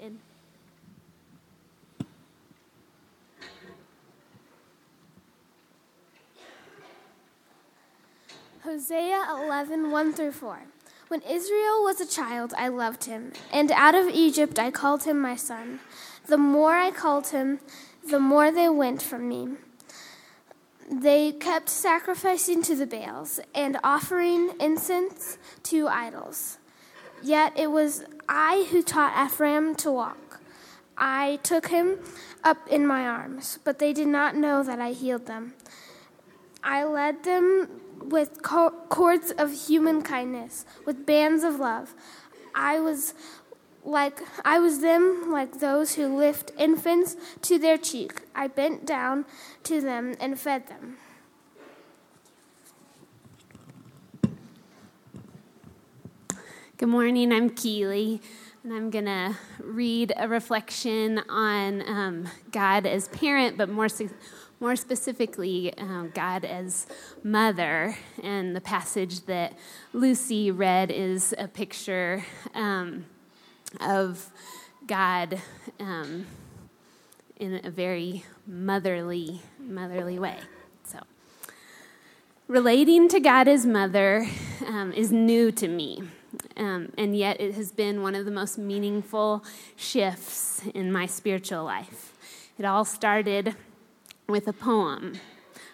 did. Hosea 11, 1 through 4. When Israel was a child, I loved him, and out of Egypt I called him my son. The more I called him, the more they went from me. They kept sacrificing to the Baals and offering incense to idols. Yet it was I who taught Ephraim to walk. I took him up in my arms, but they did not know that I healed them. I led them with cords of human kindness, with bands of love. I was like I was them like those who lift infants to their cheek. I bent down to them and fed them. Good morning, I'm Keely, and I'm going to read a reflection on um, God as parent, but more, more specifically, um, God as mother. And the passage that Lucy read is a picture um, of God um, in a very motherly, motherly way. So, relating to God as mother um, is new to me. Um, and yet, it has been one of the most meaningful shifts in my spiritual life. It all started with a poem.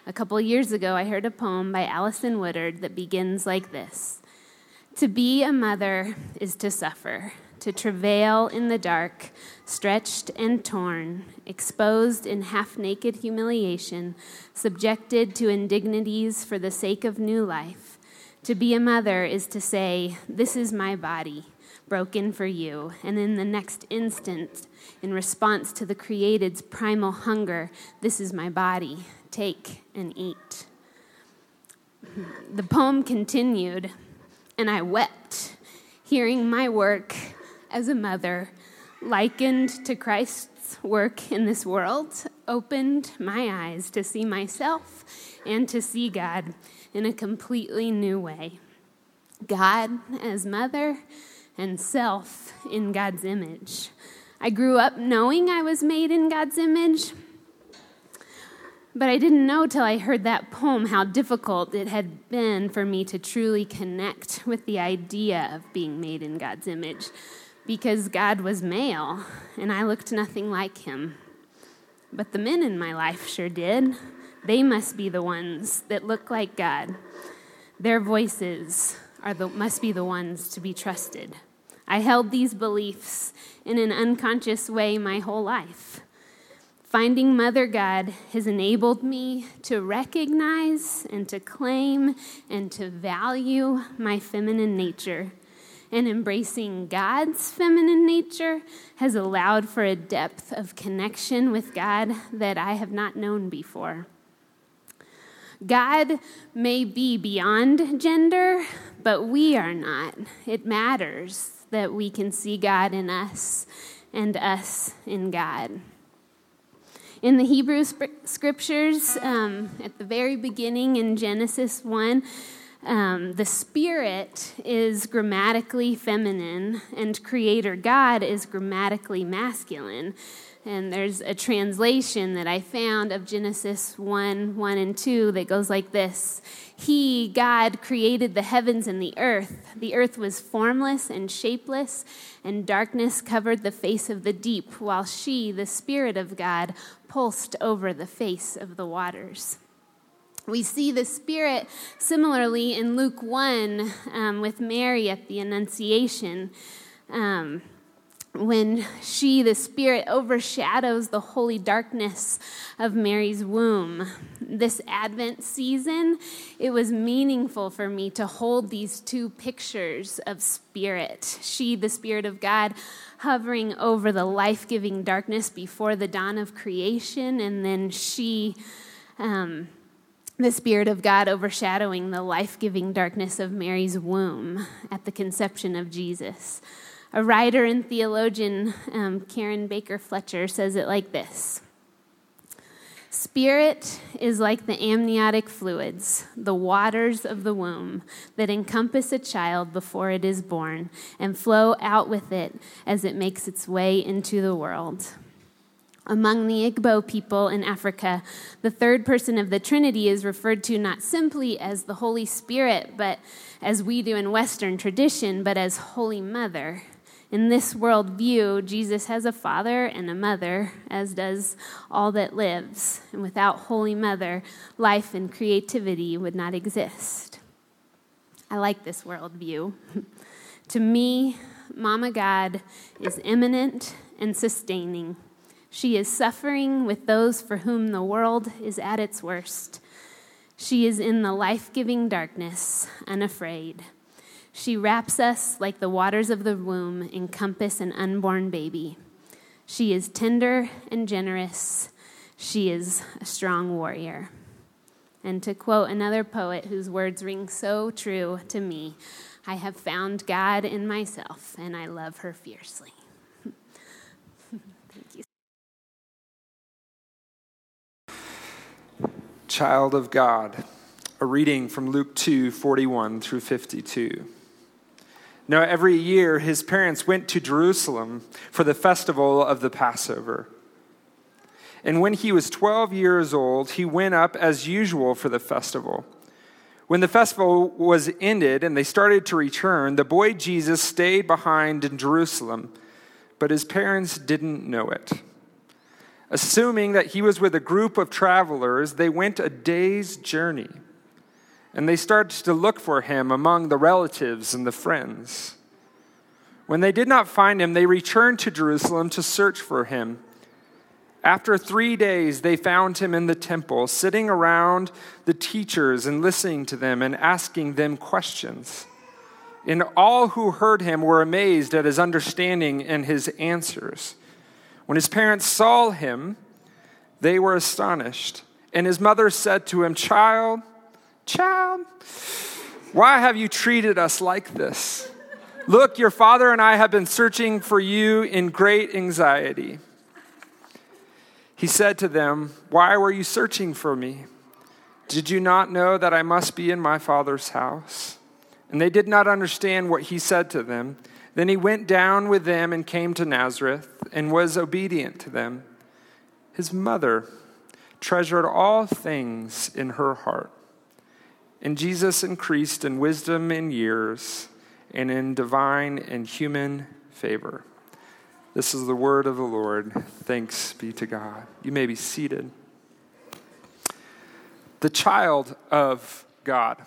A couple years ago, I heard a poem by Alison Woodard that begins like this To be a mother is to suffer, to travail in the dark, stretched and torn, exposed in half naked humiliation, subjected to indignities for the sake of new life to be a mother is to say, This is my body, broken for you. And in the next instant, in response to the created's primal hunger, This is my body, take and eat. The poem continued, and I wept, hearing my work as a mother, likened to Christ's work in this world, opened my eyes to see myself and to see God in a completely new way God as mother and self in God's image. I grew up knowing I was made in God's image, but I didn't know till I heard that poem how difficult it had been for me to truly connect with the idea of being made in God's image because God was male and I looked nothing like him. But the men in my life sure did. They must be the ones that look like God. Their voices are the, must be the ones to be trusted. I held these beliefs in an unconscious way my whole life. Finding Mother God has enabled me to recognize and to claim and to value my feminine nature. And embracing God's feminine nature has allowed for a depth of connection with God that I have not known before. God may be beyond gender, but we are not. It matters that we can see God in us and us in God. In the Hebrew scriptures, um, at the very beginning in Genesis 1, um, the Spirit is grammatically feminine, and Creator God is grammatically masculine. And there's a translation that I found of Genesis 1 1 and 2 that goes like this He, God, created the heavens and the earth. The earth was formless and shapeless, and darkness covered the face of the deep, while she, the Spirit of God, pulsed over the face of the waters. We see the Spirit similarly in Luke 1 um, with Mary at the Annunciation. Um, when she, the Spirit, overshadows the holy darkness of Mary's womb. This Advent season, it was meaningful for me to hold these two pictures of Spirit. She, the Spirit of God, hovering over the life giving darkness before the dawn of creation, and then she, um, the Spirit of God overshadowing the life giving darkness of Mary's womb at the conception of Jesus. A writer and theologian, um, Karen Baker Fletcher, says it like this Spirit is like the amniotic fluids, the waters of the womb that encompass a child before it is born and flow out with it as it makes its way into the world. Among the Igbo people in Africa, the third person of the Trinity is referred to not simply as the Holy Spirit, but as we do in Western tradition, but as Holy Mother. In this worldview, Jesus has a father and a mother, as does all that lives. And without Holy Mother, life and creativity would not exist. I like this worldview. to me, Mama God is immanent and sustaining. She is suffering with those for whom the world is at its worst. She is in the life giving darkness, unafraid. She wraps us like the waters of the womb encompass an unborn baby. She is tender and generous. She is a strong warrior. And to quote another poet whose words ring so true to me, I have found God in myself, and I love her fiercely. Thank you. Child of God, a reading from Luke 2 41 through 52. Now, every year, his parents went to Jerusalem for the festival of the Passover. And when he was 12 years old, he went up as usual for the festival. When the festival was ended and they started to return, the boy Jesus stayed behind in Jerusalem, but his parents didn't know it. Assuming that he was with a group of travelers, they went a day's journey and they started to look for him among the relatives and the friends. When they did not find him, they returned to Jerusalem to search for him. After three days, they found him in the temple, sitting around the teachers and listening to them and asking them questions. And all who heard him were amazed at his understanding and his answers. When his parents saw him, they were astonished. And his mother said to him, Child, Child, why have you treated us like this? Look, your father and I have been searching for you in great anxiety. He said to them, Why were you searching for me? Did you not know that I must be in my father's house? And they did not understand what he said to them. Then he went down with them and came to Nazareth and was obedient to them. His mother treasured all things in her heart. And Jesus increased in wisdom and years and in divine and human favor. This is the word of the Lord. Thanks be to God. You may be seated. The child of God,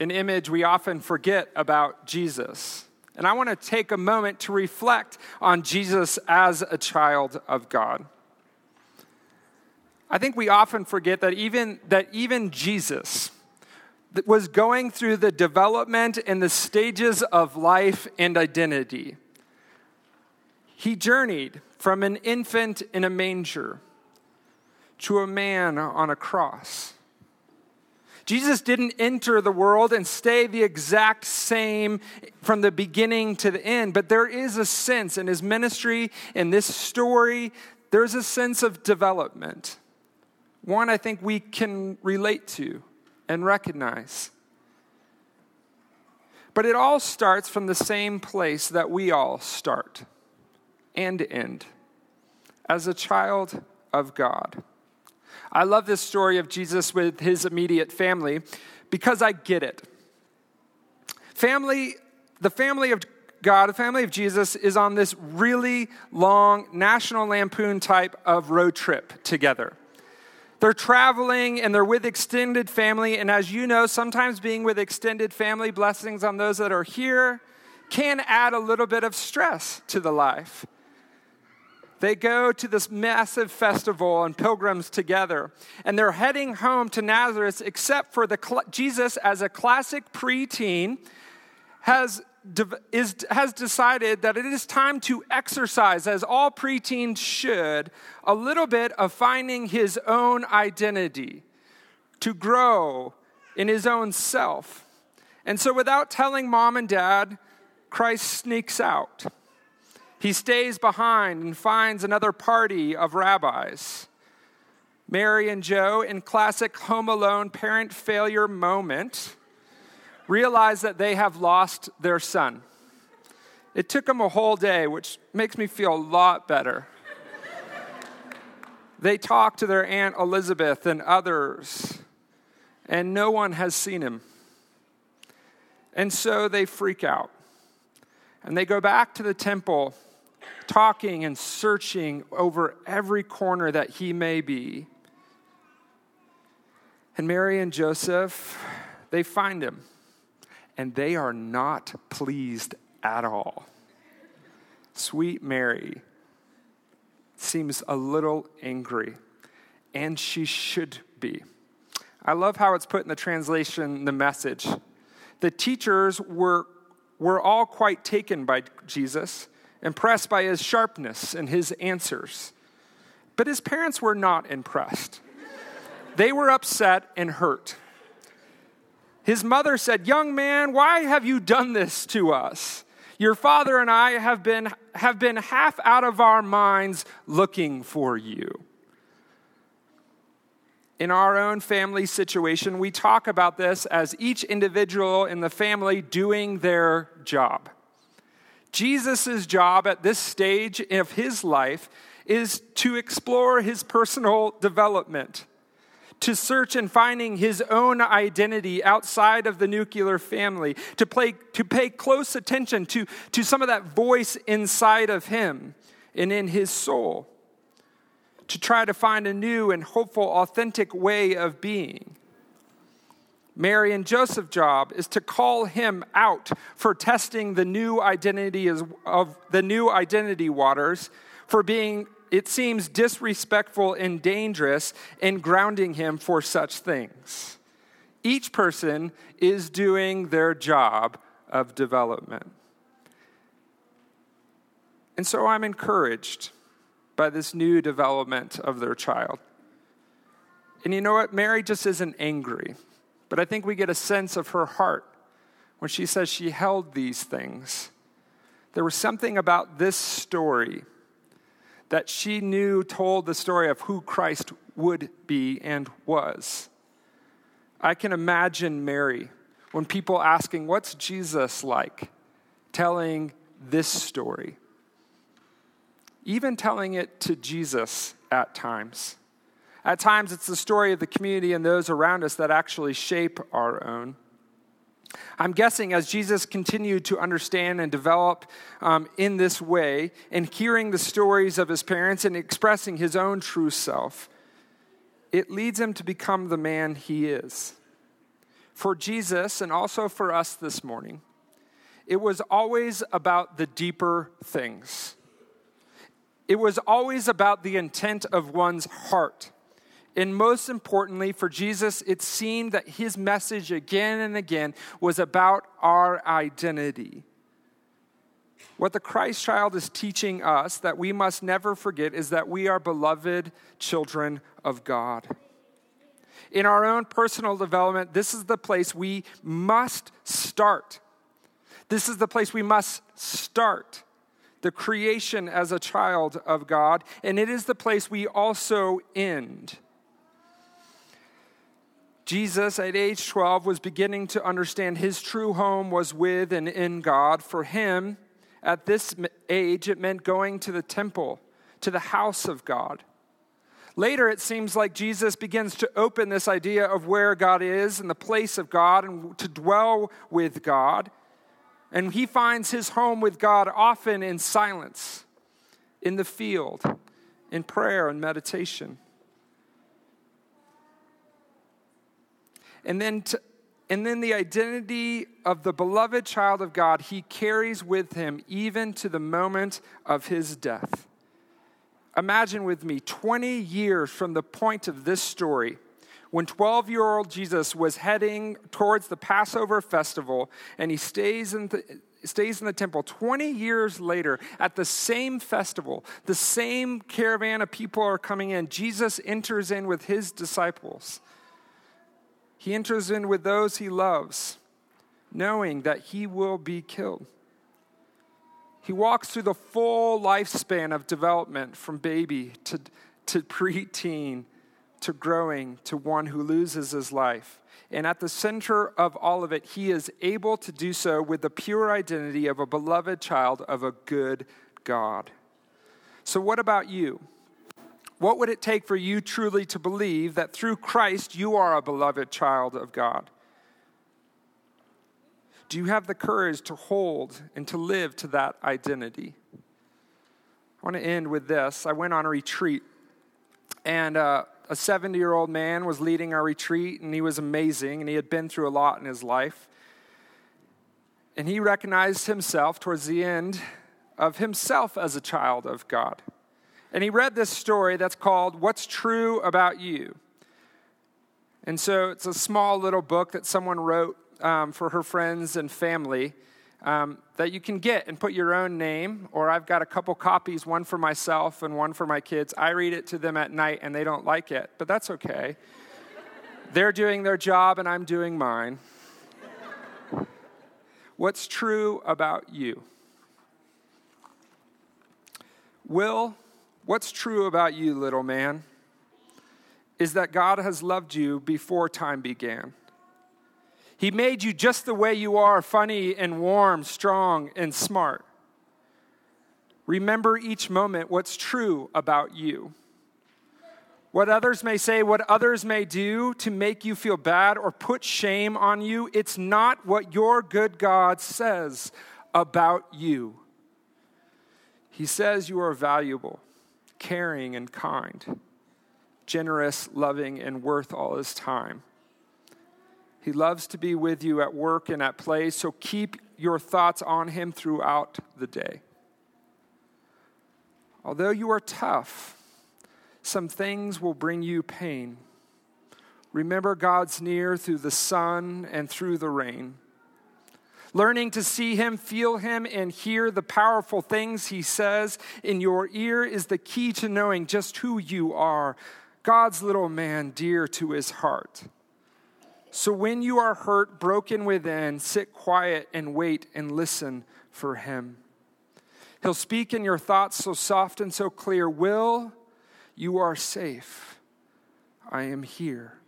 an image we often forget about Jesus. And I want to take a moment to reflect on Jesus as a child of God. I think we often forget that even, that even Jesus, was going through the development and the stages of life and identity. He journeyed from an infant in a manger to a man on a cross. Jesus didn't enter the world and stay the exact same from the beginning to the end, but there is a sense in his ministry, in this story, there's a sense of development. One I think we can relate to and recognize. But it all starts from the same place that we all start and end as a child of God. I love this story of Jesus with his immediate family because I get it. Family, the family of God, the family of Jesus, is on this really long National Lampoon type of road trip together. They're traveling and they're with extended family. And as you know, sometimes being with extended family, blessings on those that are here, can add a little bit of stress to the life. They go to this massive festival and pilgrims together, and they're heading home to Nazareth, except for the Jesus as a classic preteen has is, has decided that it is time to exercise, as all preteens should, a little bit of finding his own identity, to grow in his own self. And so, without telling mom and dad, Christ sneaks out. He stays behind and finds another party of rabbis. Mary and Joe, in classic Home Alone parent failure moment, realize that they have lost their son. It took them a whole day, which makes me feel a lot better. they talk to their Aunt Elizabeth and others, and no one has seen him. And so they freak out. And they go back to the temple, talking and searching over every corner that he may be. And Mary and Joseph, they find him, and they are not pleased at all. Sweet Mary seems a little angry, and she should be. I love how it's put in the translation, the message. The teachers were, were all quite taken by Jesus, impressed by his sharpness and his answers. But his parents were not impressed. They were upset and hurt. His mother said, Young man, why have you done this to us? Your father and I have been, have been half out of our minds looking for you. In our own family situation, we talk about this as each individual in the family doing their job. Jesus' job at this stage of his life is to explore his personal development to search and finding his own identity outside of the nuclear family, to, play, to pay close attention to, to some of that voice inside of him and in his soul, to try to find a new and hopeful, authentic way of being. Mary and Joseph's job is to call him out for testing the new identity of the new identity waters, for being it seems disrespectful and dangerous in grounding him for such things. Each person is doing their job of development. And so I'm encouraged by this new development of their child. And you know what? Mary just isn't angry, but I think we get a sense of her heart when she says she held these things. There was something about this story that she knew told the story of who Christ would be and was. I can imagine Mary when people asking, What's Jesus like? telling this story. Even telling it to Jesus at times. At times, it's the story of the community and those around us that actually shape our own. I'm guessing as Jesus continued to understand and develop um, in this way, and hearing the stories of his parents and expressing his own true self, it leads him to become the man he is. For Jesus, and also for us this morning, it was always about the deeper things. It was always about the intent of one's heart. And most importantly, for Jesus, it seemed that his message again and again was about our identity. What the Christ child is teaching us that we must never forget is that we are beloved children of God. In our own personal development, this is the place we must start. This is the place we must start the creation as a child of God, and it is the place we also end. Jesus, at age 12, was beginning to understand his true home was with and in God. For him, at this age, it meant going to the temple, to the house of God. Later, it seems like Jesus begins to open this idea of where God is and the place of God and to dwell with God. And he finds his home with God often in silence, in the field, in prayer and meditation. And then, to, and then the identity of the beloved child of God he carries with him even to the moment of his death. Imagine with me 20 years from the point of this story when 12 year old Jesus was heading towards the Passover festival and he stays in, the, stays in the temple. 20 years later, at the same festival, the same caravan of people are coming in. Jesus enters in with his disciples. He enters in with those he loves, knowing that he will be killed. He walks through the full lifespan of development from baby to, to preteen to growing to one who loses his life. And at the center of all of it, he is able to do so with the pure identity of a beloved child of a good God. So, what about you? What would it take for you truly to believe that through Christ you are a beloved child of God? Do you have the courage to hold and to live to that identity? I want to end with this. I went on a retreat, and uh, a 70 year old man was leading our retreat, and he was amazing, and he had been through a lot in his life. And he recognized himself towards the end of himself as a child of God. And he read this story that's called What's True About You. And so it's a small little book that someone wrote um, for her friends and family um, that you can get and put your own name, or I've got a couple copies, one for myself and one for my kids. I read it to them at night and they don't like it, but that's okay. They're doing their job and I'm doing mine. What's true about you? Will, what's true about you, little man, is that God has loved you before time began. He made you just the way you are funny and warm, strong and smart. Remember each moment what's true about you. What others may say, what others may do to make you feel bad or put shame on you, it's not what your good God says about you. He says you are valuable, caring, and kind, generous, loving, and worth all his time. He loves to be with you at work and at play, so keep your thoughts on Him throughout the day. Although you are tough, some things will bring you pain. Remember God's near through the sun and through the rain. Learning to see Him, feel Him, and hear the powerful things He says in your ear is the key to knowing just who you are God's little man, dear to His heart. So when you are hurt, broken within, sit quiet and wait and listen for him. He'll speak in your thoughts so soft and so clear. Will, you are safe. I am here.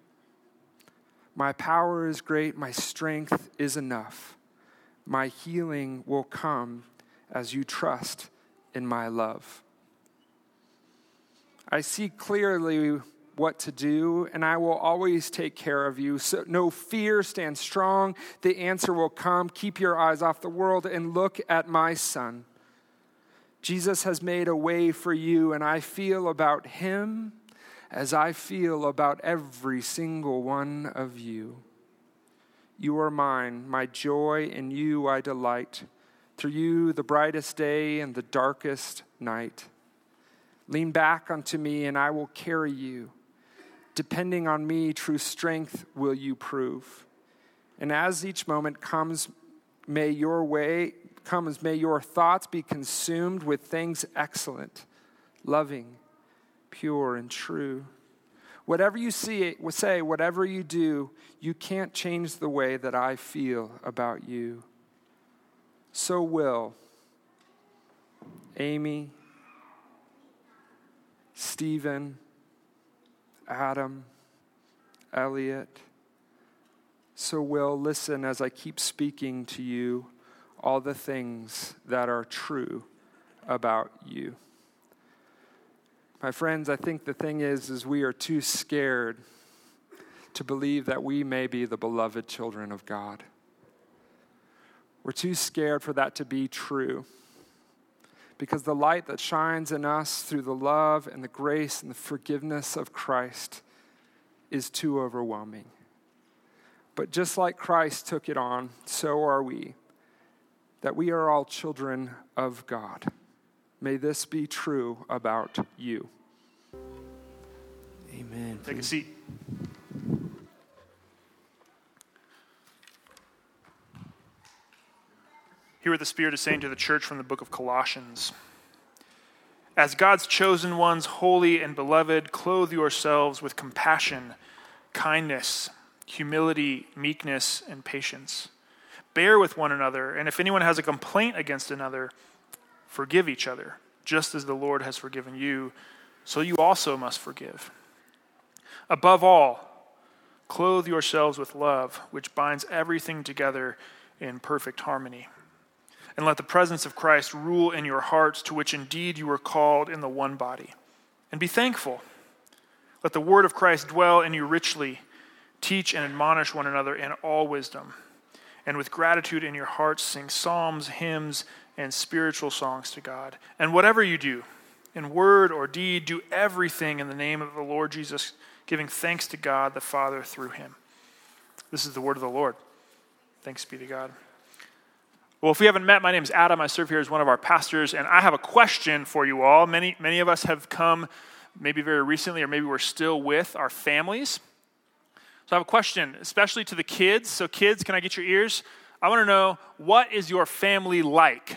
My power is great. My strength is enough. My healing will come as you trust in my love. I see clearly what to do, and I will always take care of you. So no fear, stand strong. The answer will come. Keep your eyes off the world and look at my son. Jesus has made a way for you, and I feel about him as I feel about every single one of you. You are mine, my joy, in you I delight. Through you, the brightest day and the darkest night. Lean back unto me, and I will carry you. Depending on me, true strength will you prove. And as each moment comes, may your way comes, may your thoughts be consumed with things excellent, loving, pure, and true. Whatever you see, say, whatever you do, you can't change the way that I feel about you. So will Amy, Stephen, Adam, Elliot. So, Will, listen as I keep speaking to you all the things that are true about you. My friends, I think the thing is is we are too scared to believe that we may be the beloved children of God. We're too scared for that to be true because the light that shines in us through the love and the grace and the forgiveness of Christ is too overwhelming. But just like Christ took it on, so are we, that we are all children of God. May this be true about you. Amen. Take a seat. Hear what the Spirit is saying to the church from the book of Colossians. As God's chosen ones, holy and beloved, clothe yourselves with compassion, kindness, humility, meekness, and patience. Bear with one another, and if anyone has a complaint against another, forgive each other, just as the Lord has forgiven you, so you also must forgive. Above all, clothe yourselves with love, which binds everything together in perfect harmony. And let the presence of Christ rule in your hearts, to which indeed you were called in the one body. And be thankful. Let the word of Christ dwell in you richly. Teach and admonish one another in all wisdom. And with gratitude in your hearts, sing psalms, hymns, and spiritual songs to God. And whatever you do, in word or deed, do everything in the name of the Lord Jesus, giving thanks to God the Father through him. This is the word of the Lord. Thanks be to God. Well, if we haven't met, my name is Adam. I serve here as one of our pastors, and I have a question for you all. Many, many of us have come maybe very recently, or maybe we're still with our families. So I have a question, especially to the kids. So, kids, can I get your ears? I want to know what is your family like?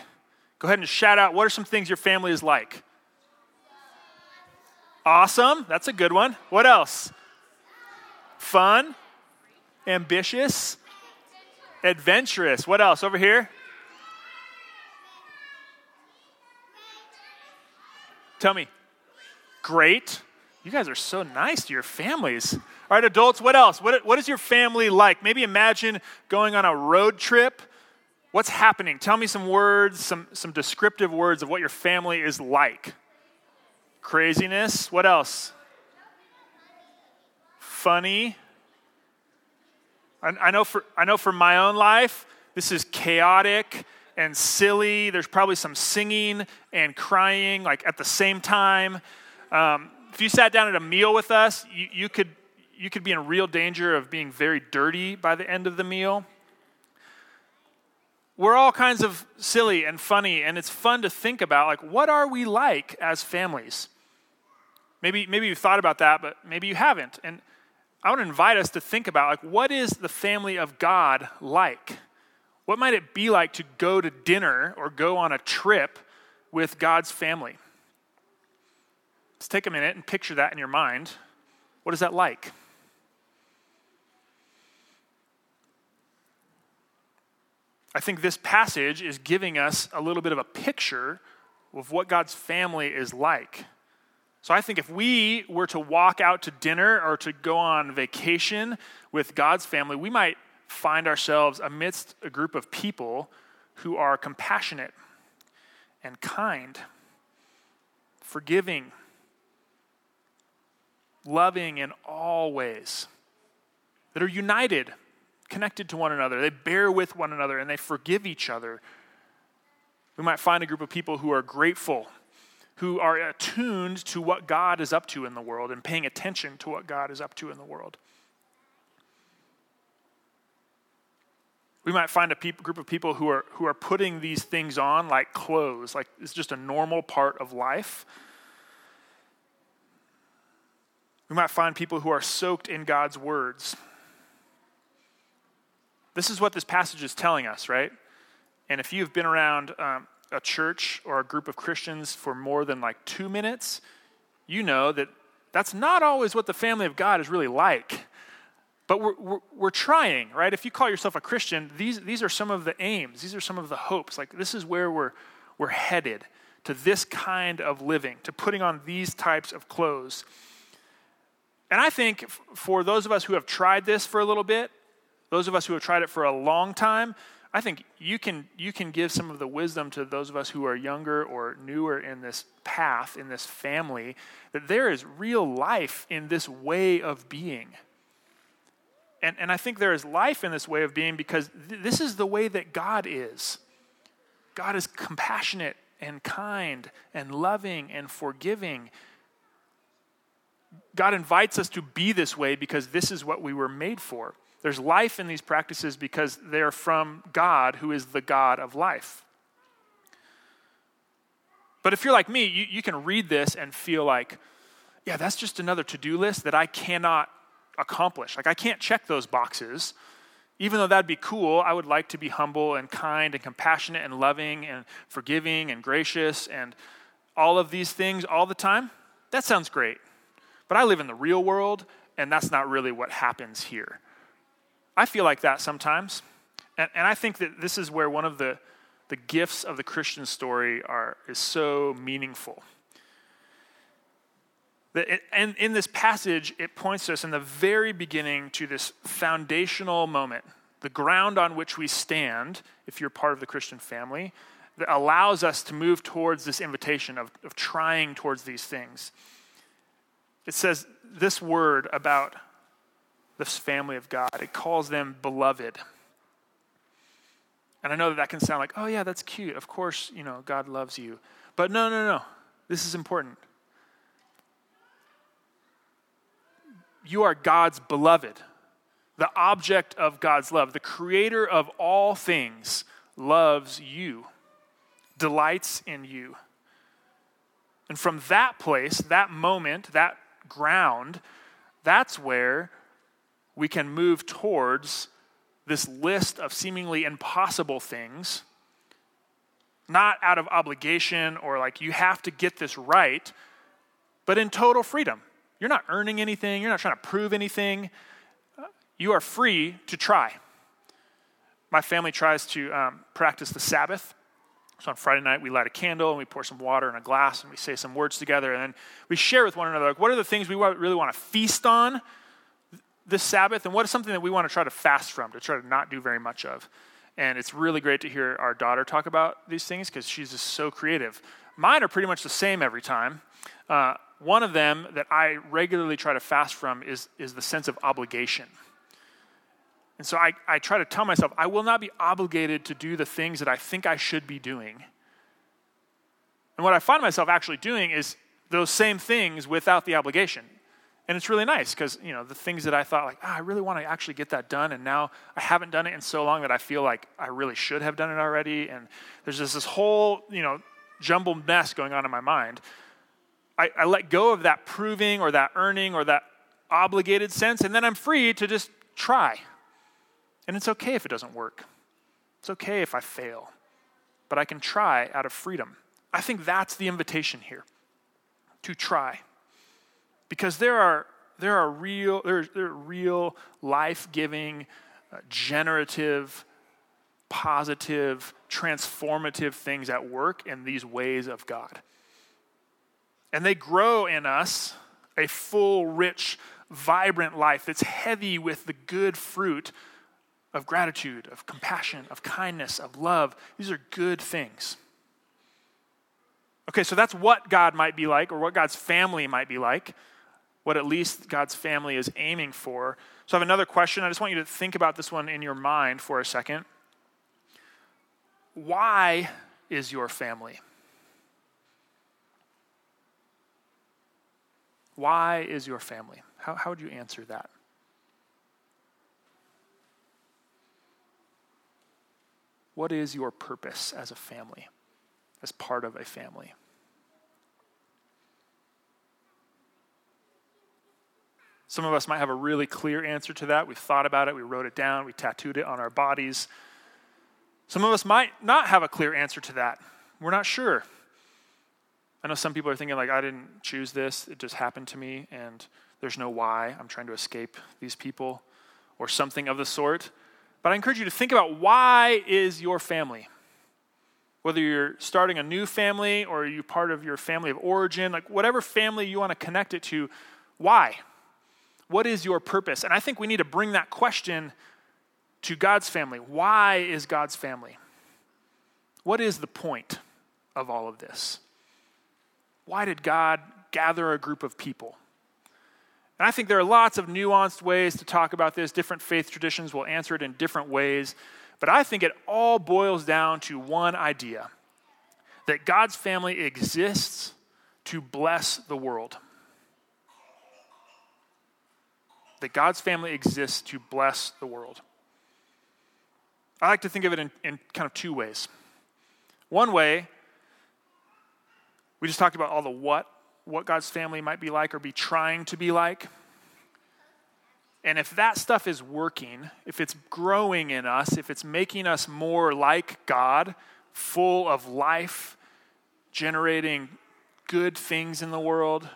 Go ahead and shout out what are some things your family is like? Awesome. That's a good one. What else? Fun, ambitious, adventurous. What else? Over here? Tell me. Great. You guys are so nice to your families. All right, adults, what else? What, what is your family like? Maybe imagine going on a road trip. What's happening? Tell me some words, some, some descriptive words of what your family is like. Craziness. What else? Funny. I, I, know for, I know for my own life, this is chaotic and silly. There's probably some singing and crying like at the same time. Um, if you sat down at a meal with us, you, you, could, you could be in real danger of being very dirty by the end of the meal. We're all kinds of silly and funny, and it's fun to think about like, what are we like as families? Maybe, maybe you've thought about that, but maybe you haven't. And I to invite us to think about like, what is the family of God like? What might it be like to go to dinner or go on a trip with God's family? Let's take a minute and picture that in your mind. What is that like? I think this passage is giving us a little bit of a picture of what God's family is like. So I think if we were to walk out to dinner or to go on vacation with God's family, we might find ourselves amidst a group of people who are compassionate and kind, forgiving, loving in all ways, that are united, connected to one another. They bear with one another and they forgive each other. We might find a group of people who are grateful, who are attuned to what God is up to in the world and paying attention to what God is up to in the world. we might find a group of people who are, who are putting these things on like clothes, like it's just a normal part of life. We might find people who are soaked in God's words. This is what this passage is telling us, right? And if you've been around um, a church or a group of Christians for more than like two minutes, you know that that's not always what the family of God is really like. But we're, we're, we're, trying, right? If you call yourself a Christian, these, these are some of the aims, these are some of the hopes. Like, this is where we're, we're headed to this kind of living, to putting on these types of clothes. And I think for those of us who have tried this for a little bit, those of us who have tried it for a long time, I think you can, you can give some of the wisdom to those of us who are younger or newer in this path, in this family, that there is real life in this way of being and, and I think there is life in this way of being because th- this is the way that God is. God is compassionate and kind and loving and forgiving. God invites us to be this way because this is what we were made for. There's life in these practices because they're from God, who is the God of life. But if you're like me, you, you can read this and feel like, yeah, that's just another to do list that I cannot accomplish. Like, I can't check those boxes. Even though that'd be cool, I would like to be humble and kind and compassionate and loving and forgiving and gracious and all of these things all the time. That sounds great. But I live in the real world, and that's not really what happens here. I feel like that sometimes. And, and I think that this is where one of the, the gifts of the Christian story are, is so meaningful And in this passage, it points us in the very beginning to this foundational moment, the ground on which we stand, if you're part of the Christian family, that allows us to move towards this invitation of, of trying towards these things. It says this word about this family of God, it calls them beloved. And I know that that can sound like, oh, yeah, that's cute. Of course, you know, God loves you. But no, no, no. This is important. You are God's beloved, the object of God's love. The creator of all things loves you, delights in you. And from that place, that moment, that ground, that's where we can move towards this list of seemingly impossible things, not out of obligation or like you have to get this right, but in total freedom. You're not earning anything, you're not trying to prove anything. You are free to try. My family tries to um, practice the Sabbath. So on Friday night, we light a candle and we pour some water in a glass and we say some words together. And then we share with one another like, what are the things we really want to feast on this Sabbath? And what is something that we want to try to fast from, to try to not do very much of? And it's really great to hear our daughter talk about these things because she's just so creative. Mine are pretty much the same every time. Uh, one of them that I regularly try to fast from is, is the sense of obligation. And so I, I try to tell myself, I will not be obligated to do the things that I think I should be doing. And what I find myself actually doing is those same things without the obligation. And it's really nice because, you know, the things that I thought, like, oh, I really want to actually get that done. And now I haven't done it in so long that I feel like I really should have done it already. And there's just this whole, you know, jumbled mess going on in my mind. I, I let go of that proving or that earning or that obligated sense, and then I'm free to just try. And it's okay if it doesn't work. It's okay if I fail. But I can try out of freedom. I think that's the invitation here to try. Because there are, there are real, there, there are real life giving, uh, generative, positive, transformative things at work in these ways of God. And they grow in us a full, rich, vibrant life that's heavy with the good fruit of gratitude, of compassion, of kindness, of love. These are good things. Okay, so that's what God might be like, or what God's family might be like, what at least God's family is aiming for. So I have another question. I just want you to think about this one in your mind for a second. Why is your family? Why is your family? How, how would you answer that? What is your purpose as a family, as part of a family? Some of us might have a really clear answer to that. We've thought about it, we wrote it down, we tattooed it on our bodies. Some of us might not have a clear answer to that. We're not sure. I know some people are thinking, like, I didn't choose this, it just happened to me, and there's no why. I'm trying to escape these people, or something of the sort. But I encourage you to think about why is your family? Whether you're starting a new family or you're part of your family of origin, like whatever family you want to connect it to, why? What is your purpose? And I think we need to bring that question to God's family. Why is God's family? What is the point of all of this? Why did God gather a group of people? And I think there are lots of nuanced ways to talk about this. Different faith traditions will answer it in different ways. But I think it all boils down to one idea that God's family exists to bless the world. That God's family exists to bless the world. I like to think of it in, in kind of two ways. One way we just talked about all the what, what God's family might be like or be trying to be like. And if that stuff is working, if it's growing in us, if it's making us more like God, full of life, generating good things in the world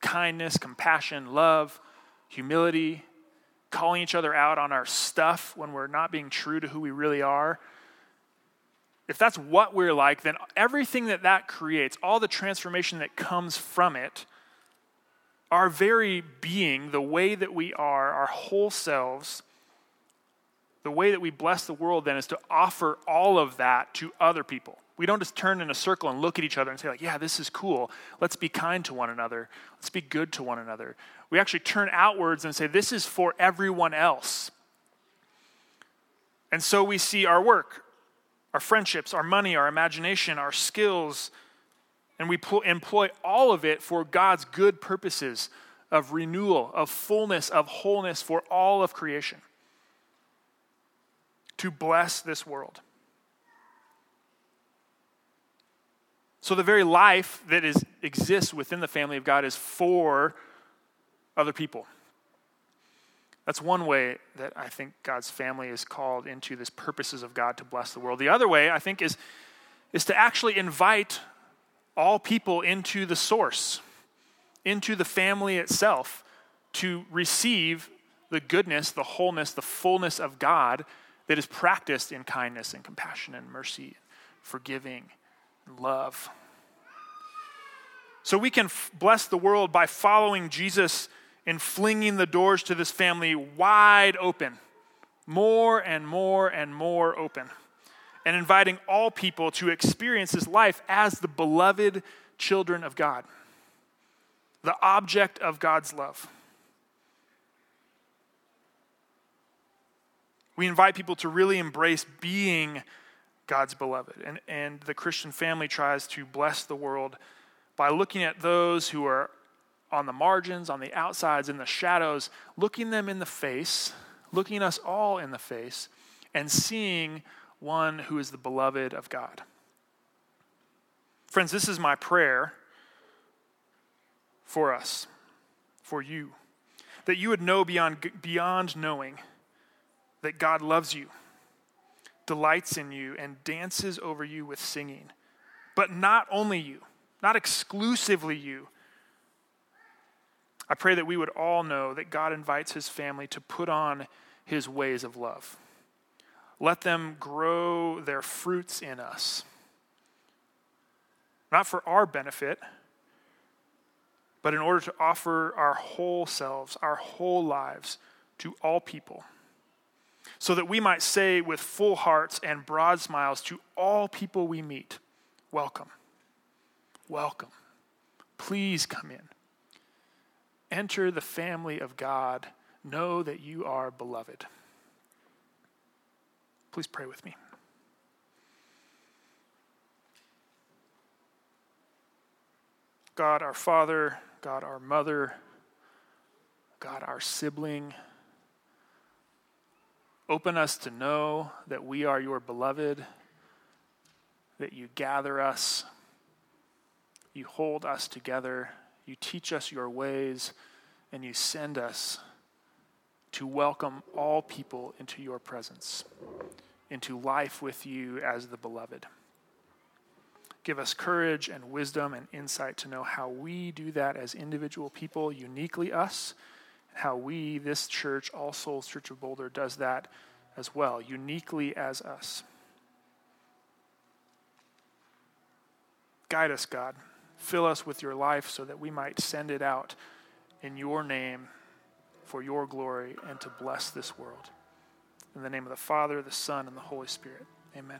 kindness, compassion, love, humility, calling each other out on our stuff when we're not being true to who we really are if that's what we're like, then everything that that creates, all the transformation that comes from it, our very being, the way that we are, our whole selves, the way that we bless the world then is to offer all of that to other people. We don't just turn in a circle and look at each other and say, like, yeah, this is cool. Let's be kind to one another. Let's be good to one another. We actually turn outwards and say, this is for everyone else. And so we see our work, our friendships, our money, our imagination, our skills, and we employ all of it for God's good purposes of renewal, of fullness, of wholeness for all of creation. To bless this world. So the very life that is, exists within the family of God is for other people. That's one way that I think God's family is called into this purposes of God to bless the world. The other way, I think, is, is to actually invite all people into the source, into the family itself, to receive the goodness, the wholeness, the fullness of God that is practiced in kindness and compassion and mercy, forgiving, and love. So we can f- bless the world by following Jesus in flinging the doors to this family wide open, more and more and more open and inviting all people to experience this life as the beloved children of God, the object of God's love. We invite people to really embrace being God's beloved. And, and the Christian family tries to bless the world by looking at those who are on the margins, on the outsides, in the shadows, looking them in the face, looking us all in the face, and seeing one who is the beloved of God. Friends, this is my prayer for us, for you, that you would know beyond, beyond knowing that God loves you, delights in you, and dances over you with singing. But not only you, not exclusively you. I pray that we would all know that God invites his family to put on his ways of love. Let them grow their fruits in us. Not for our benefit, but in order to offer our whole selves, our whole lives to all people, so that we might say with full hearts and broad smiles to all people we meet, Welcome, welcome, please come in. Enter the family of God. Know that you are beloved. Please pray with me. God, our Father, God, our mother, God, our sibling, open us to know that we are your beloved, that you gather us, you hold us together, you teach us your ways, and you send us to welcome all people into your presence, into life with you as the beloved. Give us courage and wisdom and insight to know how we do that as individual people, uniquely us, and how we, this church, All Souls Church of Boulder, does that as well, uniquely as us. Guide us, God. Fill us with your life so that we might send it out in your name for your glory and to bless this world. In the name of the Father, the Son, and the Holy Spirit. Amen.